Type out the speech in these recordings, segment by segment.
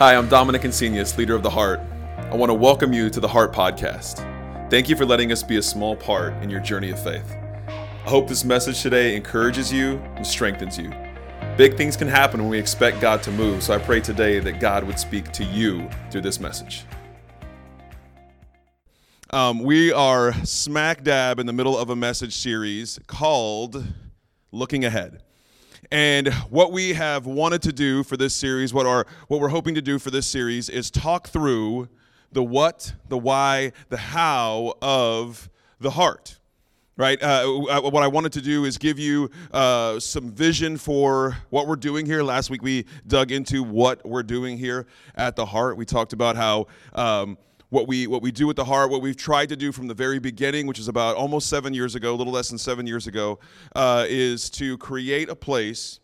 Hi, I'm Dominic Insenius, leader of The Heart. I want to welcome you to the Heart Podcast. Thank you for letting us be a small part in your journey of faith. I hope this message today encourages you and strengthens you. Big things can happen when we expect God to move, so I pray today that God would speak to you through this message. Um, we are smack dab in the middle of a message series called Looking Ahead. And what we have wanted to do for this series, what, our, what we're hoping to do for this series, is talk through the what, the why, the how of the heart. Right? Uh, uh, what I wanted to do is give you uh, some vision for what we're doing here. Last week we dug into what we're doing here at the heart. We talked about how. Um, what we what we do with the heart, what we've tried to do from the very beginning, which is about almost seven years ago, a little less than seven years ago, uh, is to create a place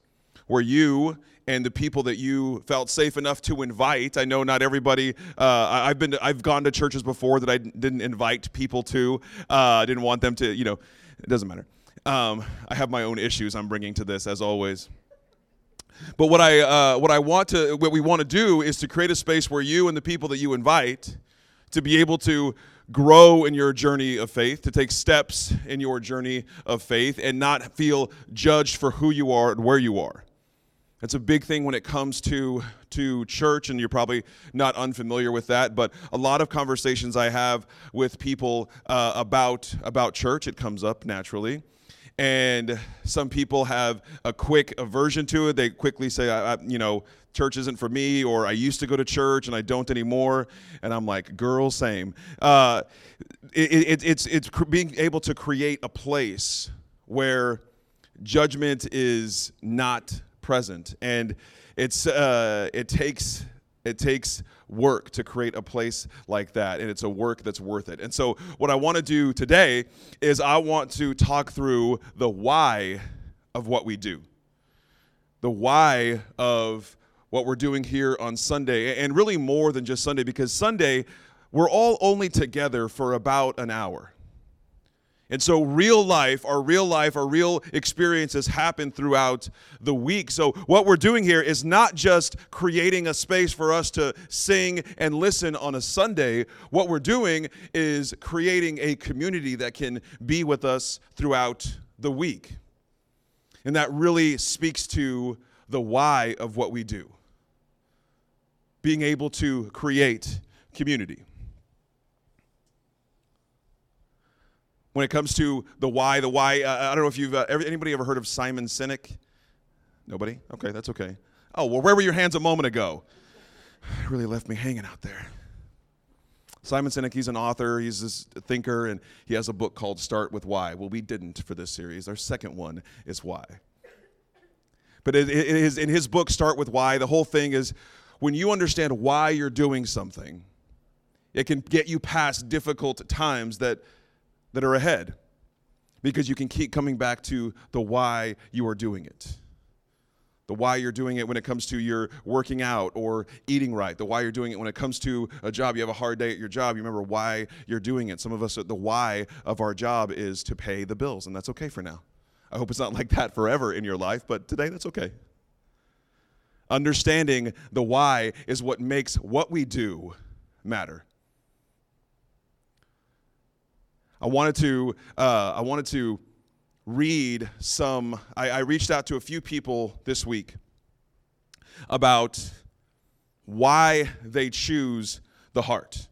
where you and the people that you felt safe enough to invite. I know not everybody. Uh, I've been to, I've gone to churches before that I didn't invite people to. Uh, I didn't want them to. You know, it doesn't matter. Um, I have my own issues I'm bringing to this as always. But what I uh, what I want to what we want to do is to create a space where you and the people that you invite to be able to grow in your journey of faith, to take steps in your journey of faith, and not feel judged for who you are and where you are. That's a big thing when it comes to, to church, and you're probably not unfamiliar with that. But a lot of conversations I have with people uh, about, about church, it comes up naturally. And some people have a quick aversion to it. They quickly say, I, I, you know, church isn't for me, or I used to go to church and I don't anymore. And I'm like, girl, same. Uh, it, it, it's, it's being able to create a place where judgment is not present. And it's, uh, it takes it takes work to create a place like that, and it's a work that's worth it. And so, what I want to do today is I want to talk through the why of what we do, the why of what we're doing here on Sunday, and really more than just Sunday, because Sunday, we're all only together for about an hour. And so, real life, our real life, our real experiences happen throughout the week. So, what we're doing here is not just creating a space for us to sing and listen on a Sunday. What we're doing is creating a community that can be with us throughout the week. And that really speaks to the why of what we do being able to create community. When it comes to the why. The why. Uh, I don't know if you've uh, anybody ever heard of Simon Sinek. Nobody. Okay, that's okay. Oh well, where were your hands a moment ago? It really left me hanging out there. Simon Sinek, he's an author, he's a thinker, and he has a book called Start with Why. Well, we didn't for this series. Our second one is Why. But in his book, Start with Why, the whole thing is when you understand why you're doing something, it can get you past difficult times that that are ahead because you can keep coming back to the why you are doing it. The why you're doing it when it comes to your working out or eating right. The why you're doing it when it comes to a job. You have a hard day at your job. You remember why you're doing it. Some of us, the why of our job is to pay the bills, and that's okay for now. I hope it's not like that forever in your life, but today that's okay. Understanding the why is what makes what we do matter. I wanted to, uh, I wanted to read some. I, I reached out to a few people this week about why they choose the heart,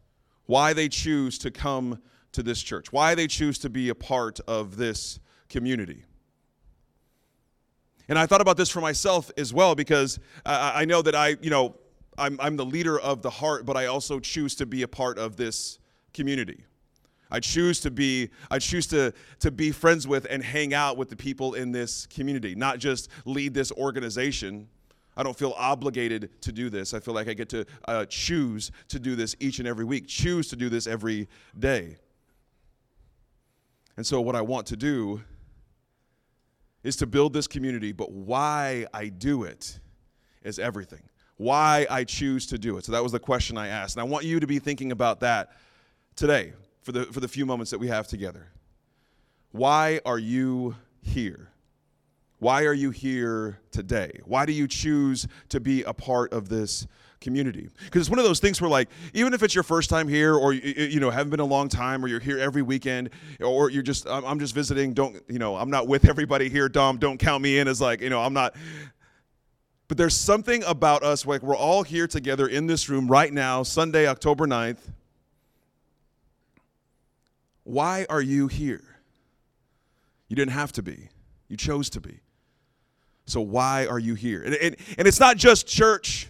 why they choose to come to this church, why they choose to be a part of this community. And I thought about this for myself as well because I know that I, you know, I'm, I'm the leader of the heart, but I also choose to be a part of this community. I choose to be I choose to to be friends with and hang out with the people in this community, not just lead this organization. I don't feel obligated to do this. I feel like I get to uh, choose to do this each and every week, choose to do this every day. And so, what I want to do is to build this community, but why I do it is everything. Why I choose to do it. So, that was the question I asked. And I want you to be thinking about that today for the, for the few moments that we have together. Why are you here? Why are you here today? Why do you choose to be a part of this community? Because it's one of those things where, like, even if it's your first time here, or you know haven't been a long time, or you're here every weekend, or you're just I'm just visiting. Don't you know? I'm not with everybody here, Dom. Don't count me in as like you know I'm not. But there's something about us, like we're all here together in this room right now, Sunday, October 9th. Why are you here? You didn't have to be, you chose to be. So, why are you here? And, and, and it's not just church.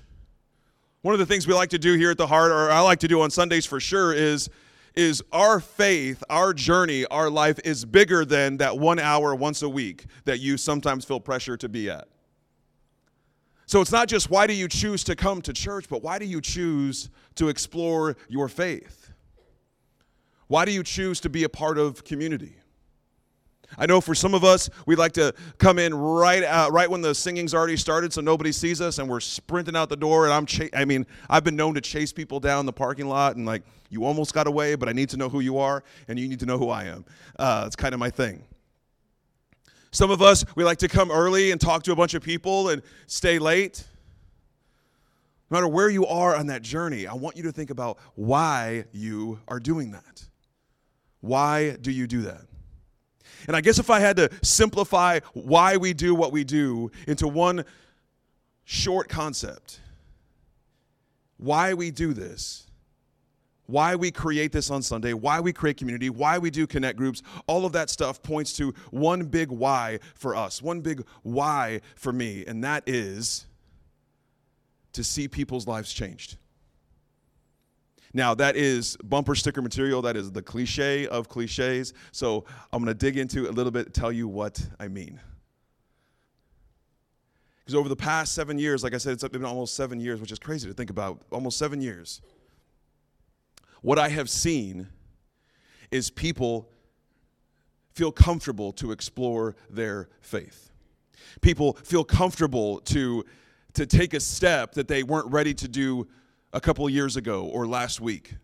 One of the things we like to do here at the Heart, or I like to do on Sundays for sure, is, is our faith, our journey, our life is bigger than that one hour once a week that you sometimes feel pressure to be at. So it's not just why do you choose to come to church, but why do you choose to explore your faith? Why do you choose to be a part of community? I know for some of us, we like to come in right out, right when the singing's already started, so nobody sees us, and we're sprinting out the door. And I'm, cha- I mean, I've been known to chase people down the parking lot, and like, you almost got away, but I need to know who you are, and you need to know who I am. Uh, it's kind of my thing. Some of us, we like to come early and talk to a bunch of people and stay late. No matter where you are on that journey, I want you to think about why you are doing that. Why do you do that? And I guess if I had to simplify why we do what we do into one short concept, why we do this, why we create this on Sunday, why we create community, why we do connect groups, all of that stuff points to one big why for us, one big why for me, and that is to see people's lives changed. Now, that is bumper sticker material. That is the cliche of cliches. So I'm going to dig into a little bit, tell you what I mean. Because over the past seven years, like I said, it's been almost seven years, which is crazy to think about. Almost seven years. What I have seen is people feel comfortable to explore their faith. People feel comfortable to, to take a step that they weren't ready to do a couple years ago or last week.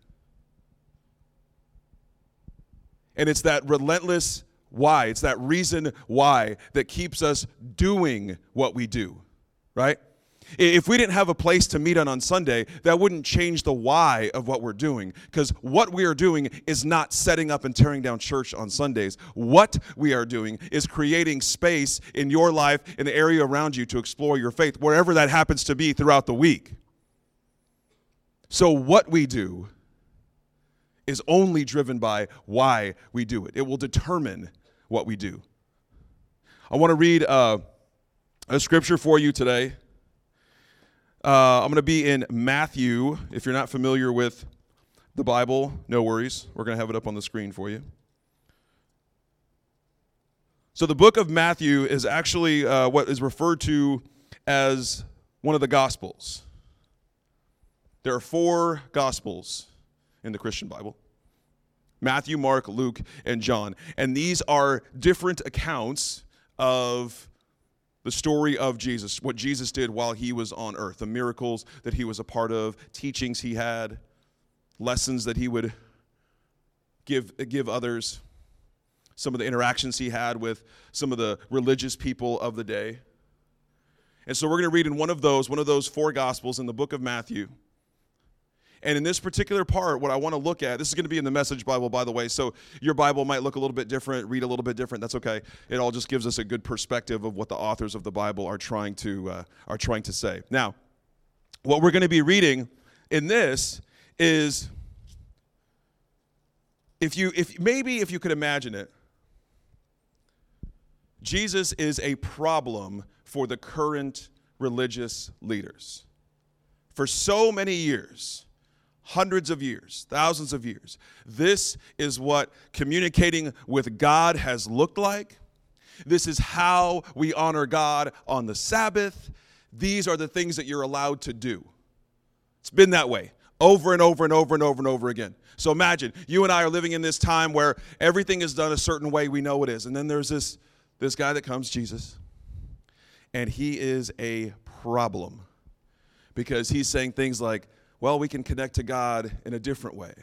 And it's that relentless why, it's that reason why that keeps us doing what we do, right? If we didn't have a place to meet on on Sunday, that wouldn't change the why of what we're doing. Because what we are doing is not setting up and tearing down church on Sundays. What we are doing is creating space in your life, in the area around you, to explore your faith, wherever that happens to be throughout the week. So, what we do is only driven by why we do it, it will determine what we do. I want to read uh, a scripture for you today. Uh, I'm going to be in Matthew. If you're not familiar with the Bible, no worries. We're going to have it up on the screen for you. So, the book of Matthew is actually uh, what is referred to as one of the Gospels. There are four Gospels in the Christian Bible Matthew, Mark, Luke, and John. And these are different accounts of the story of Jesus, what Jesus did while he was on earth, the miracles that he was a part of, teachings he had, lessons that he would give, give others, some of the interactions he had with some of the religious people of the day. And so we're going to read in one of those, one of those four gospels in the book of Matthew. And in this particular part, what I want to look at, this is going to be in the Message Bible, by the way. So your Bible might look a little bit different, read a little bit different. That's okay. It all just gives us a good perspective of what the authors of the Bible are trying to uh, are trying to say. Now, what we're going to be reading in this is, if you if maybe if you could imagine it, Jesus is a problem for the current religious leaders. For so many years, hundreds of years, thousands of years. This is what communicating with God has looked like. This is how we honor God on the Sabbath. These are the things that you're allowed to do. It's been that way over and over and over and over and over again. So imagine you and I are living in this time where everything is done a certain way we know it is. And then there's this this guy that comes, Jesus, and he is a problem because he's saying things like well, we can connect to God in a different way.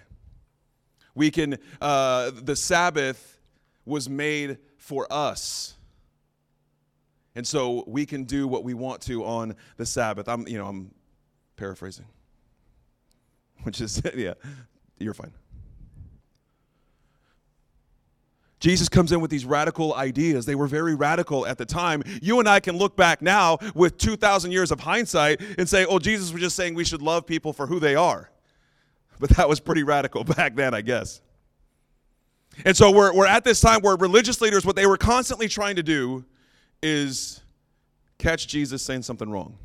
We can, uh, the Sabbath was made for us. And so we can do what we want to on the Sabbath. I'm, you know, I'm paraphrasing, which is, yeah, you're fine. Jesus comes in with these radical ideas. They were very radical at the time. You and I can look back now with 2,000 years of hindsight and say, oh, Jesus was just saying we should love people for who they are. But that was pretty radical back then, I guess. And so we're, we're at this time where religious leaders, what they were constantly trying to do is catch Jesus saying something wrong.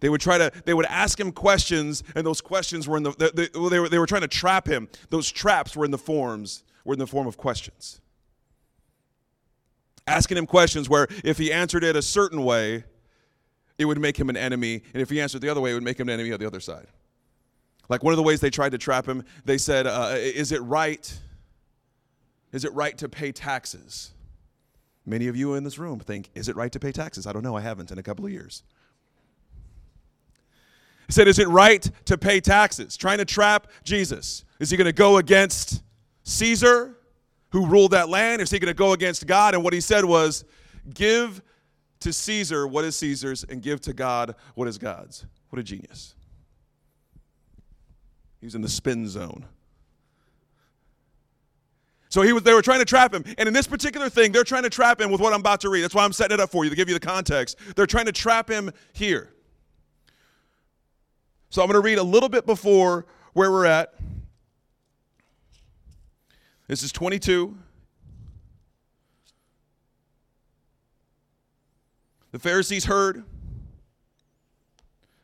They would try to, they would ask him questions, and those questions were in the, they, they, were, they were trying to trap him. Those traps were in the forms were in the form of questions. Asking him questions where if he answered it a certain way, it would make him an enemy, and if he answered the other way, it would make him an enemy on the other side. Like one of the ways they tried to trap him, they said, uh, Is it right? Is it right to pay taxes? Many of you in this room think, Is it right to pay taxes? I don't know, I haven't in a couple of years. He said, Is it right to pay taxes? Trying to trap Jesus. Is he going to go against Caesar, who ruled that land? Is he going to go against God? And what he said was, Give to Caesar what is Caesar's and give to God what is God's. What a genius. He was in the spin zone. So he was, they were trying to trap him. And in this particular thing, they're trying to trap him with what I'm about to read. That's why I'm setting it up for you to give you the context. They're trying to trap him here. So I'm going to read a little bit before where we're at. This is 22. The Pharisees heard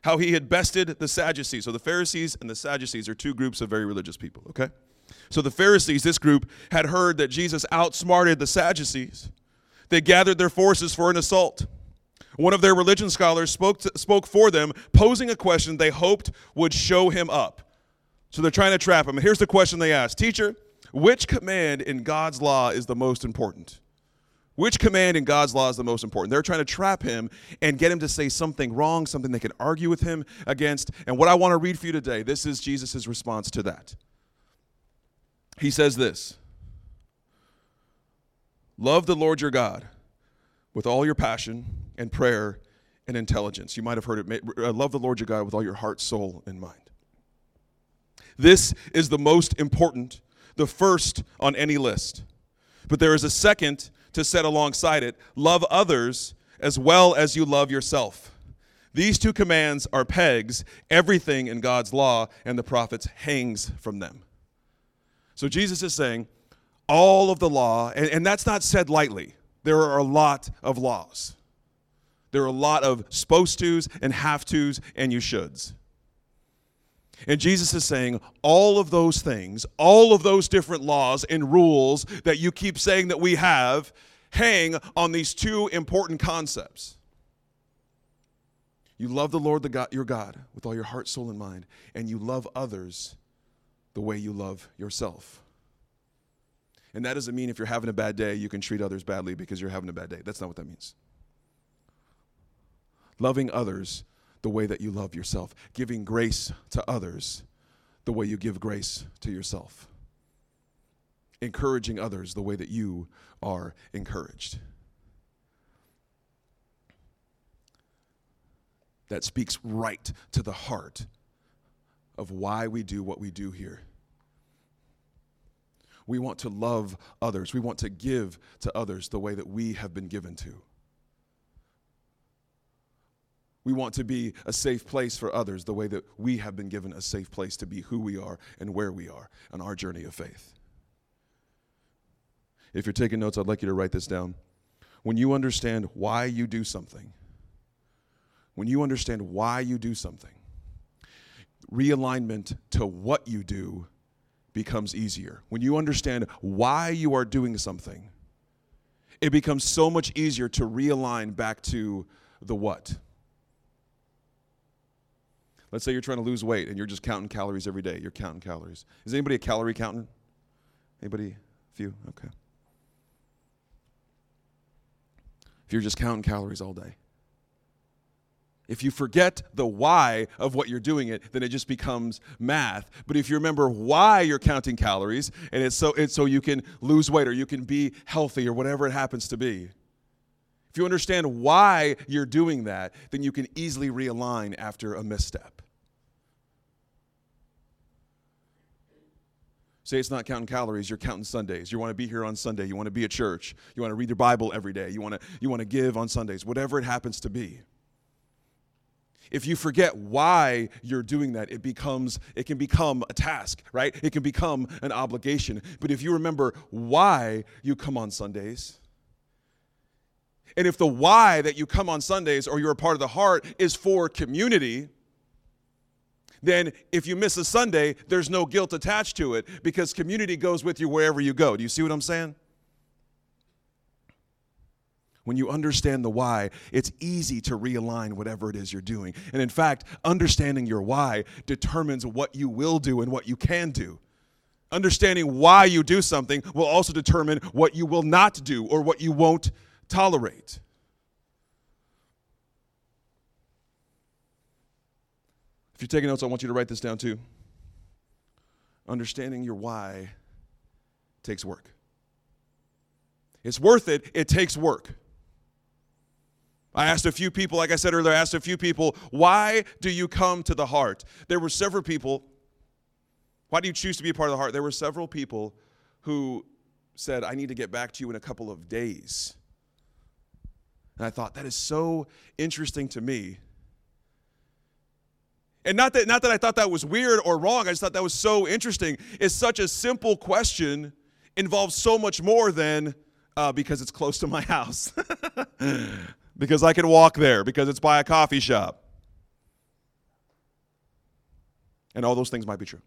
how he had bested the Sadducees. So the Pharisees and the Sadducees are two groups of very religious people, okay? So the Pharisees, this group, had heard that Jesus outsmarted the Sadducees. They gathered their forces for an assault. One of their religion scholars spoke, to, spoke for them, posing a question they hoped would show him up. So they're trying to trap him. And here's the question they asked Teacher, which command in God's law is the most important? Which command in God's law is the most important? They're trying to trap him and get him to say something wrong, something they can argue with him against. And what I want to read for you today, this is Jesus' response to that. He says this Love the Lord your God with all your passion and prayer and intelligence. You might have heard it. Uh, love the Lord your God with all your heart, soul, and mind. This is the most important the first on any list. But there is a second to set alongside it love others as well as you love yourself. These two commands are pegs. Everything in God's law and the prophets hangs from them. So Jesus is saying, all of the law, and, and that's not said lightly. There are a lot of laws. There are a lot of supposed tos and have tos and you shoulds. And Jesus is saying all of those things, all of those different laws and rules that you keep saying that we have, hang on these two important concepts. You love the Lord the God, your God with all your heart, soul, and mind, and you love others the way you love yourself. And that doesn't mean if you're having a bad day, you can treat others badly because you're having a bad day. That's not what that means. Loving others the way that you love yourself, giving grace to others the way you give grace to yourself, encouraging others the way that you are encouraged. That speaks right to the heart of why we do what we do here. We want to love others. We want to give to others the way that we have been given to. We want to be a safe place for others the way that we have been given a safe place to be who we are and where we are on our journey of faith. If you're taking notes, I'd like you to write this down. When you understand why you do something, when you understand why you do something, realignment to what you do becomes easier. When you understand why you are doing something, it becomes so much easier to realign back to the what. Let's say you're trying to lose weight and you're just counting calories every day. You're counting calories. Is anybody a calorie counter? Anybody? A few? Okay. If you're just counting calories all day. If you forget the why of what you're doing it, then it just becomes math. But if you remember why you're counting calories, and it's so it's so you can lose weight or you can be healthy or whatever it happens to be. If if you understand why you're doing that, then you can easily realign after a misstep. Say it's not counting calories, you're counting Sundays. You want to be here on Sunday, you want to be at church, you want to read your Bible every day, you want to you want to give on Sundays, whatever it happens to be. If you forget why you're doing that, it becomes it can become a task, right? It can become an obligation. But if you remember why you come on Sundays, and if the why that you come on Sundays or you're a part of the heart is for community, then if you miss a Sunday, there's no guilt attached to it because community goes with you wherever you go. Do you see what I'm saying? When you understand the why, it's easy to realign whatever it is you're doing. And in fact, understanding your why determines what you will do and what you can do. Understanding why you do something will also determine what you will not do or what you won't tolerate. If you're taking notes, I want you to write this down too. Understanding your why takes work. It's worth it, it takes work. I asked a few people, like I said earlier, I asked a few people, why do you come to the heart? There were several people. Why do you choose to be a part of the heart? There were several people who said, I need to get back to you in a couple of days. And I thought, that is so interesting to me and not that, not that I thought that was weird or wrong, I just thought that was so interesting. It's such a simple question, involves so much more than uh, because it's close to my house, because I can walk there, because it's by a coffee shop. And all those things might be true.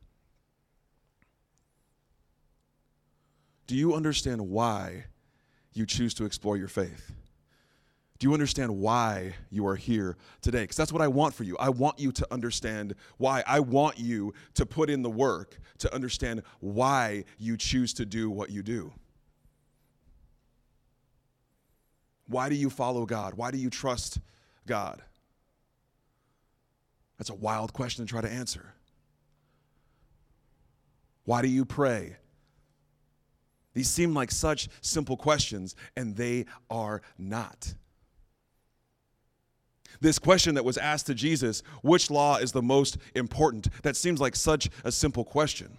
Do you understand why you choose to explore your faith? Do you understand why you are here today? Because that's what I want for you. I want you to understand why. I want you to put in the work to understand why you choose to do what you do. Why do you follow God? Why do you trust God? That's a wild question to try to answer. Why do you pray? These seem like such simple questions, and they are not. This question that was asked to Jesus, which law is the most important? That seems like such a simple question.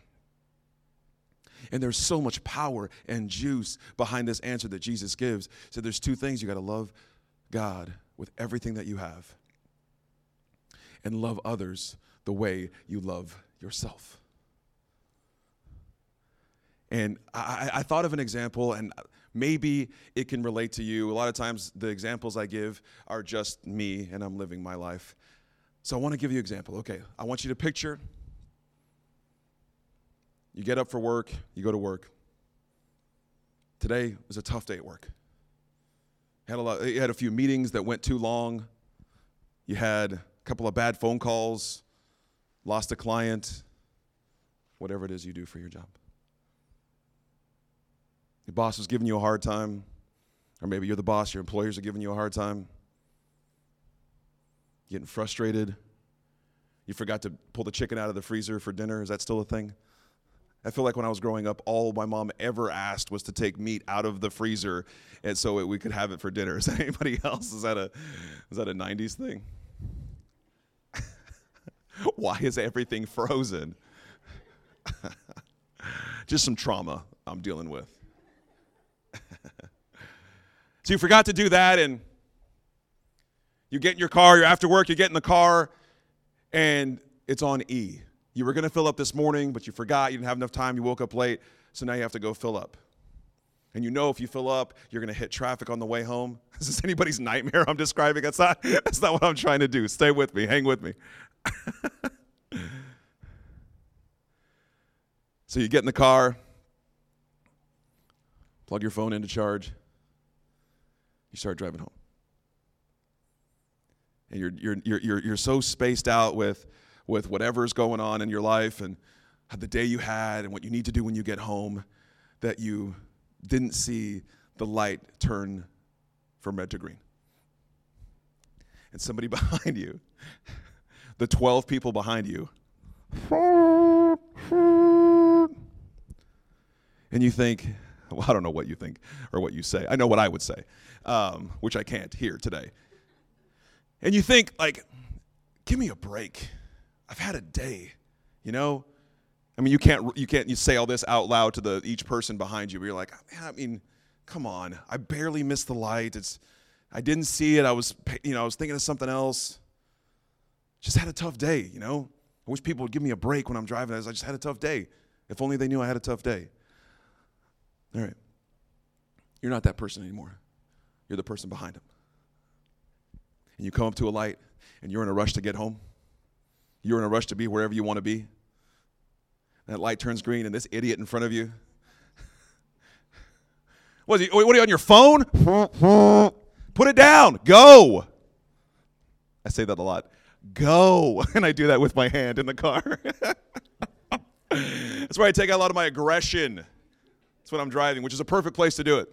And there's so much power and juice behind this answer that Jesus gives. So there's two things you got to love God with everything that you have, and love others the way you love yourself. And I, I, thought of an example, and maybe it can relate to you. A lot of times, the examples I give are just me, and I'm living my life. So I want to give you an example. Okay, I want you to picture you get up for work, you go to work. Today was a tough day at work. Had a, lot, you had a few meetings that went too long. You had a couple of bad phone calls, lost a client, whatever it is you do for your job. Your boss is giving you a hard time, or maybe you're the boss, your employers are giving you a hard time. Getting frustrated. You forgot to pull the chicken out of the freezer for dinner. Is that still a thing? I feel like when I was growing up, all my mom ever asked was to take meat out of the freezer, and so it, we could have it for dinner. Is that anybody else? Is that a is that a '90s thing? Why is everything frozen? Just some trauma I'm dealing with. so you forgot to do that, and you get in your car, you're after work, you get in the car, and it's on E. You were going to fill up this morning, but you forgot, you didn't have enough time, you woke up late, so now you have to go fill up. And you know if you fill up, you're going to hit traffic on the way home. Is this anybody's nightmare I'm describing? That's not, that's not what I'm trying to do. Stay with me, hang with me. so you get in the car, plug your phone into charge, you start driving home. And you're, you're, you're, you're, you're so spaced out with, with whatever's going on in your life and the day you had and what you need to do when you get home that you didn't see the light turn from red to green. And somebody behind you, the 12 people behind you, and you think, Well, I don't know what you think or what you say. I know what I would say, um, which I can't here today. And you think, like, give me a break. I've had a day, you know? I mean, you can't you can't you say all this out loud to the each person behind you. But you're like, I mean, come on. I barely missed the light. It's I didn't see it. I was you know I was thinking of something else. Just had a tough day, you know. I wish people would give me a break when I'm driving. I just had a tough day. If only they knew I had a tough day. All right. You're not that person anymore. You're the person behind him. And you come up to a light and you're in a rush to get home. You're in a rush to be wherever you want to be. That light turns green and this idiot in front of you. What, he, what are you on your phone? Put it down. Go. I say that a lot. Go. And I do that with my hand in the car. That's where I take out a lot of my aggression. That's when I'm driving, which is a perfect place to do it.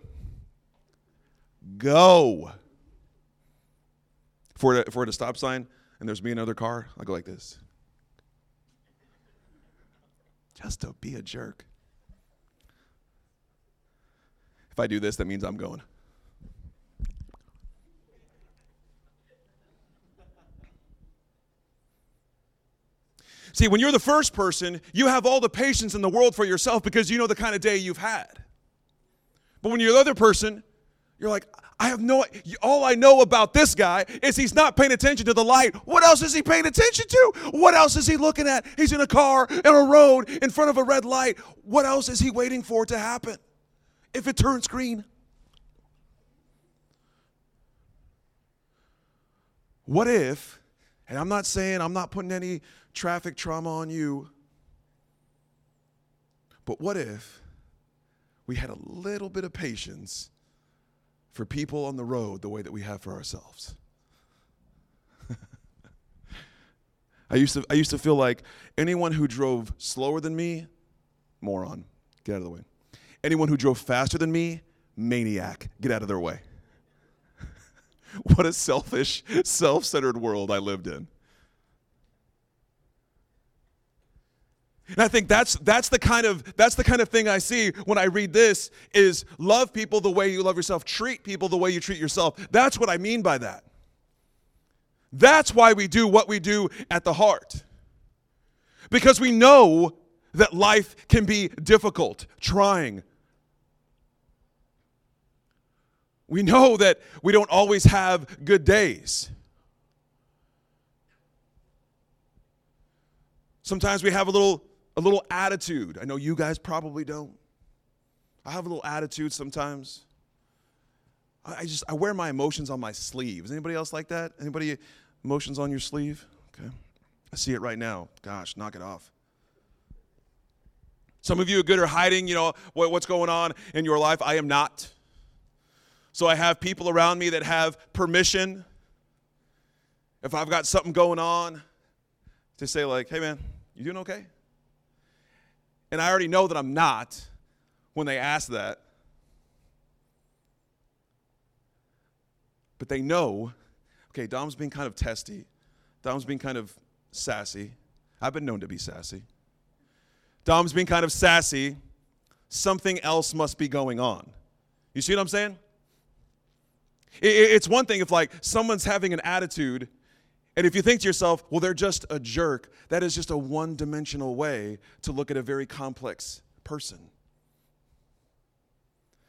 Go. At, if we're at a stop sign and there's me another car, I'll go like this. Just to be a jerk. If I do this, that means I'm going. See, when you're the first person, you have all the patience in the world for yourself because you know the kind of day you've had. But when you're the other person, you're like, I have no, all I know about this guy is he's not paying attention to the light. What else is he paying attention to? What else is he looking at? He's in a car, in a road, in front of a red light. What else is he waiting for to happen? If it turns green. What if, and I'm not saying, I'm not putting any traffic trauma on you, but what if we had a little bit of patience for people on the road the way that we have for ourselves. I used to I used to feel like anyone who drove slower than me, moron, get out of the way. Anyone who drove faster than me, maniac, get out of their way. what a selfish, self-centered world I lived in. And I think that's that's the kind of that's the kind of thing I see when I read this is love people the way you love yourself, treat people the way you treat yourself. That's what I mean by that. That's why we do what we do at the heart. Because we know that life can be difficult, trying. We know that we don't always have good days. Sometimes we have a little a little attitude. I know you guys probably don't. I have a little attitude sometimes. I just I wear my emotions on my sleeve. Is anybody else like that? Anybody emotions on your sleeve? Okay. I see it right now. Gosh, knock it off. Some of you are good at hiding, you know, what's going on in your life. I am not. So I have people around me that have permission. If I've got something going on, to say like, "Hey man, you doing okay?" And I already know that I'm not when they ask that. But they know, okay, Dom's being kind of testy. Dom's being kind of sassy. I've been known to be sassy. Dom's being kind of sassy. Something else must be going on. You see what I'm saying? It's one thing if, like, someone's having an attitude and if you think to yourself, well, they're just a jerk, that is just a one dimensional way to look at a very complex person.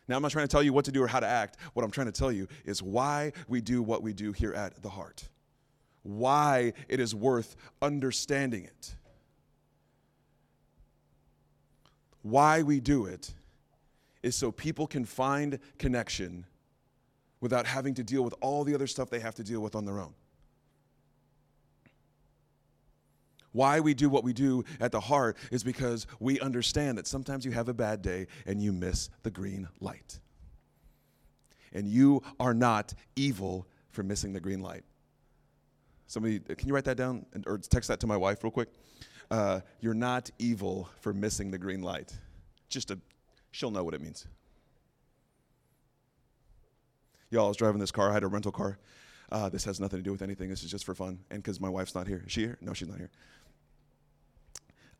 Now, I'm not trying to tell you what to do or how to act. What I'm trying to tell you is why we do what we do here at the heart, why it is worth understanding it, why we do it is so people can find connection without having to deal with all the other stuff they have to deal with on their own. Why we do what we do at the heart is because we understand that sometimes you have a bad day and you miss the green light. And you are not evil for missing the green light. Somebody, can you write that down or text that to my wife real quick? Uh, you're not evil for missing the green light. Just a, she'll know what it means. Y'all, I was driving this car. I had a rental car. Uh, this has nothing to do with anything. This is just for fun. And because my wife's not here. Is she here? No, she's not here.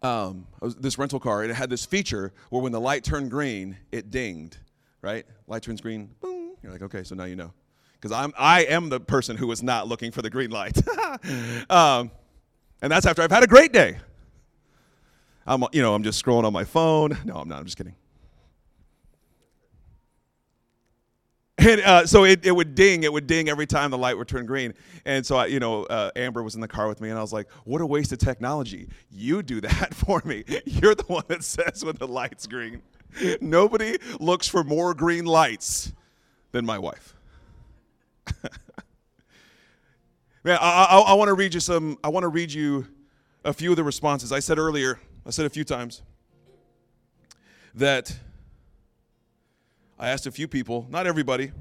Um, this rental car, and it had this feature where when the light turned green, it dinged, right? Light turns green, boom. You're like, okay, so now you know. Because I'm I am the person who was not looking for the green light. um, and that's after I've had a great day. I'm you know, I'm just scrolling on my phone. No, I'm not, I'm just kidding. And uh, so it, it would ding, it would ding every time the light would turn green. And so, I, you know, uh, Amber was in the car with me, and I was like, what a waste of technology. You do that for me. You're the one that says when the light's green. Nobody looks for more green lights than my wife. Man, I, I, I want to read you some, I want to read you a few of the responses. I said earlier, I said a few times, that I asked a few people, not everybody,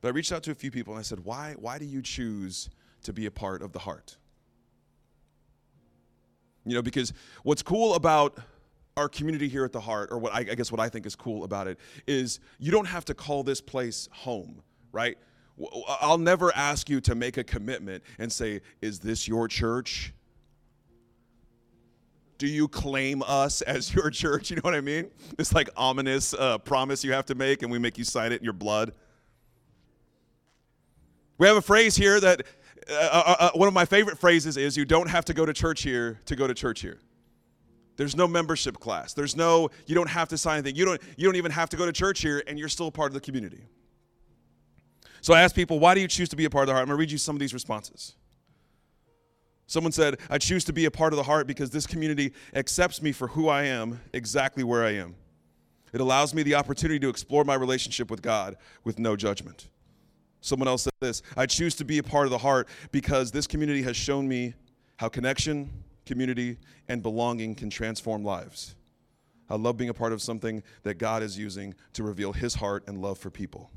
but I reached out to a few people and I said, why, why do you choose to be a part of the heart? You know, because what's cool about our community here at the heart, or what I, I guess what I think is cool about it, is you don't have to call this place home, right? I'll never ask you to make a commitment and say, Is this your church? Do you claim us as your church? You know what I mean? This like ominous uh, promise you have to make, and we make you sign it in your blood. We have a phrase here that uh, uh, uh, one of my favorite phrases is you don't have to go to church here to go to church here. There's no membership class. There's no, you don't have to sign anything. You don't, you don't even have to go to church here, and you're still part of the community. So I ask people, why do you choose to be a part of the heart? I'm going to read you some of these responses. Someone said, I choose to be a part of the heart because this community accepts me for who I am, exactly where I am. It allows me the opportunity to explore my relationship with God with no judgment. Someone else said this I choose to be a part of the heart because this community has shown me how connection, community, and belonging can transform lives. I love being a part of something that God is using to reveal his heart and love for people.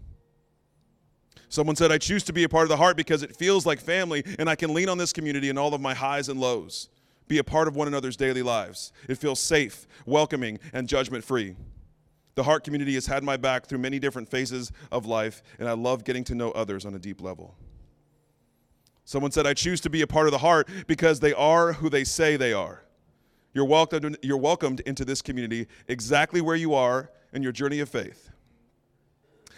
Someone said, I choose to be a part of the heart because it feels like family and I can lean on this community in all of my highs and lows, be a part of one another's daily lives. It feels safe, welcoming, and judgment free. The heart community has had my back through many different phases of life, and I love getting to know others on a deep level. Someone said, I choose to be a part of the heart because they are who they say they are. You're welcomed, you're welcomed into this community exactly where you are in your journey of faith.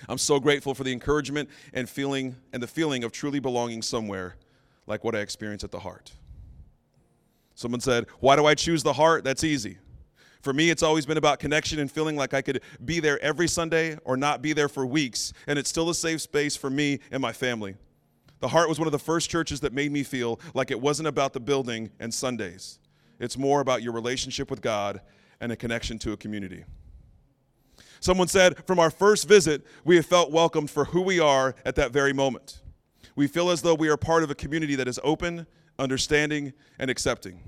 I'm so grateful for the encouragement and feeling and the feeling of truly belonging somewhere like what I experience at the heart. Someone said, Why do I choose the heart? That's easy. For me, it's always been about connection and feeling like I could be there every Sunday or not be there for weeks, and it's still a safe space for me and my family. The Heart was one of the first churches that made me feel like it wasn't about the building and Sundays. It's more about your relationship with God and a connection to a community. Someone said, From our first visit, we have felt welcomed for who we are at that very moment. We feel as though we are part of a community that is open, understanding, and accepting.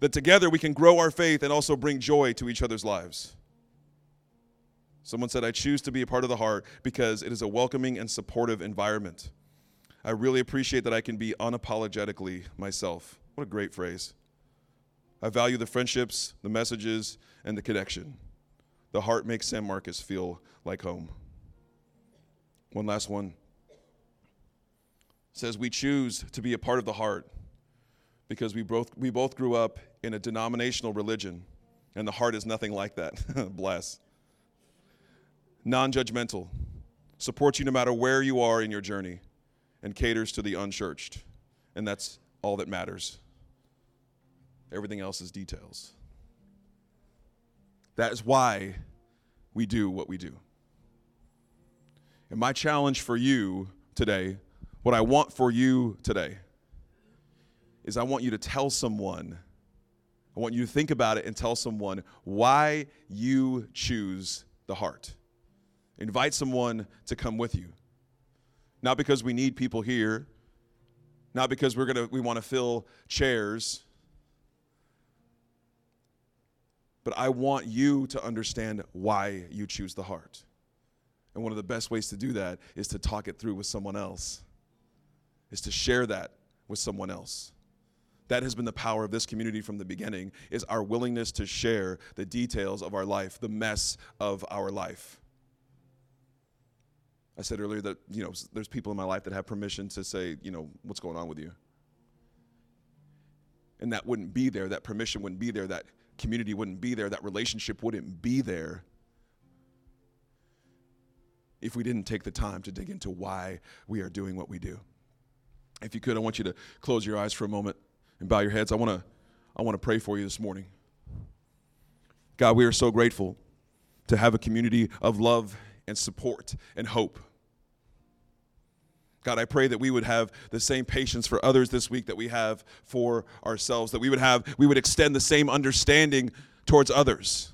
That together we can grow our faith and also bring joy to each other's lives. Someone said, I choose to be a part of the heart because it is a welcoming and supportive environment. I really appreciate that I can be unapologetically myself. What a great phrase. I value the friendships, the messages, and the connection. The heart makes San Marcos feel like home. One last one says we choose to be a part of the heart because we both we both grew up in a denominational religion and the heart is nothing like that. Bless. Non-judgmental. Supports you no matter where you are in your journey and caters to the unchurched. And that's all that matters. Everything else is details. That is why we do what we do. And my challenge for you today, what I want for you today, is I want you to tell someone, I want you to think about it and tell someone why you choose the heart. Invite someone to come with you. Not because we need people here, not because we're gonna we want to fill chairs But I want you to understand why you choose the heart. And one of the best ways to do that is to talk it through with someone else, is to share that with someone else. That has been the power of this community from the beginning is our willingness to share the details of our life, the mess of our life. I said earlier that, you know, there's people in my life that have permission to say, you know, what's going on with you. and that wouldn't be there, that permission wouldn't be there, that community wouldn't be there, that relationship wouldn't be there if we didn't take the time to dig into why we are doing what we do. If you could, I want you to close your eyes for a moment and bow your heads. I want to I want to pray for you this morning. God, we are so grateful to have a community of love and support and hope. God, I pray that we would have the same patience for others this week that we have for ourselves, that we would have, we would extend the same understanding towards others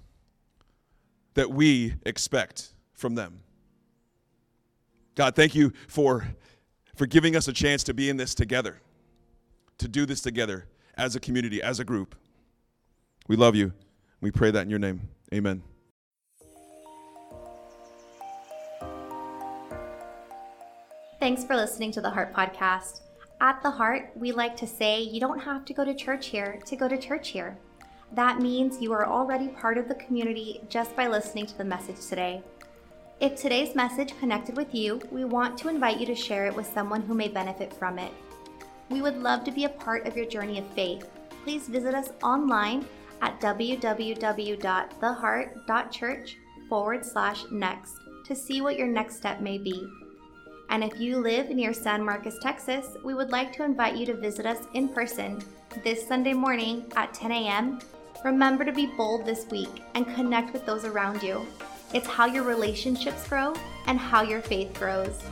that we expect from them. God, thank you for, for giving us a chance to be in this together, to do this together as a community, as a group. We love you. We pray that in your name. Amen. Thanks for listening to the Heart Podcast. At the Heart, we like to say you don't have to go to church here to go to church here. That means you are already part of the community just by listening to the message today. If today's message connected with you, we want to invite you to share it with someone who may benefit from it. We would love to be a part of your journey of faith. Please visit us online at www.theheart.church forward slash next to see what your next step may be. And if you live near San Marcos, Texas, we would like to invite you to visit us in person this Sunday morning at 10 a.m. Remember to be bold this week and connect with those around you. It's how your relationships grow and how your faith grows.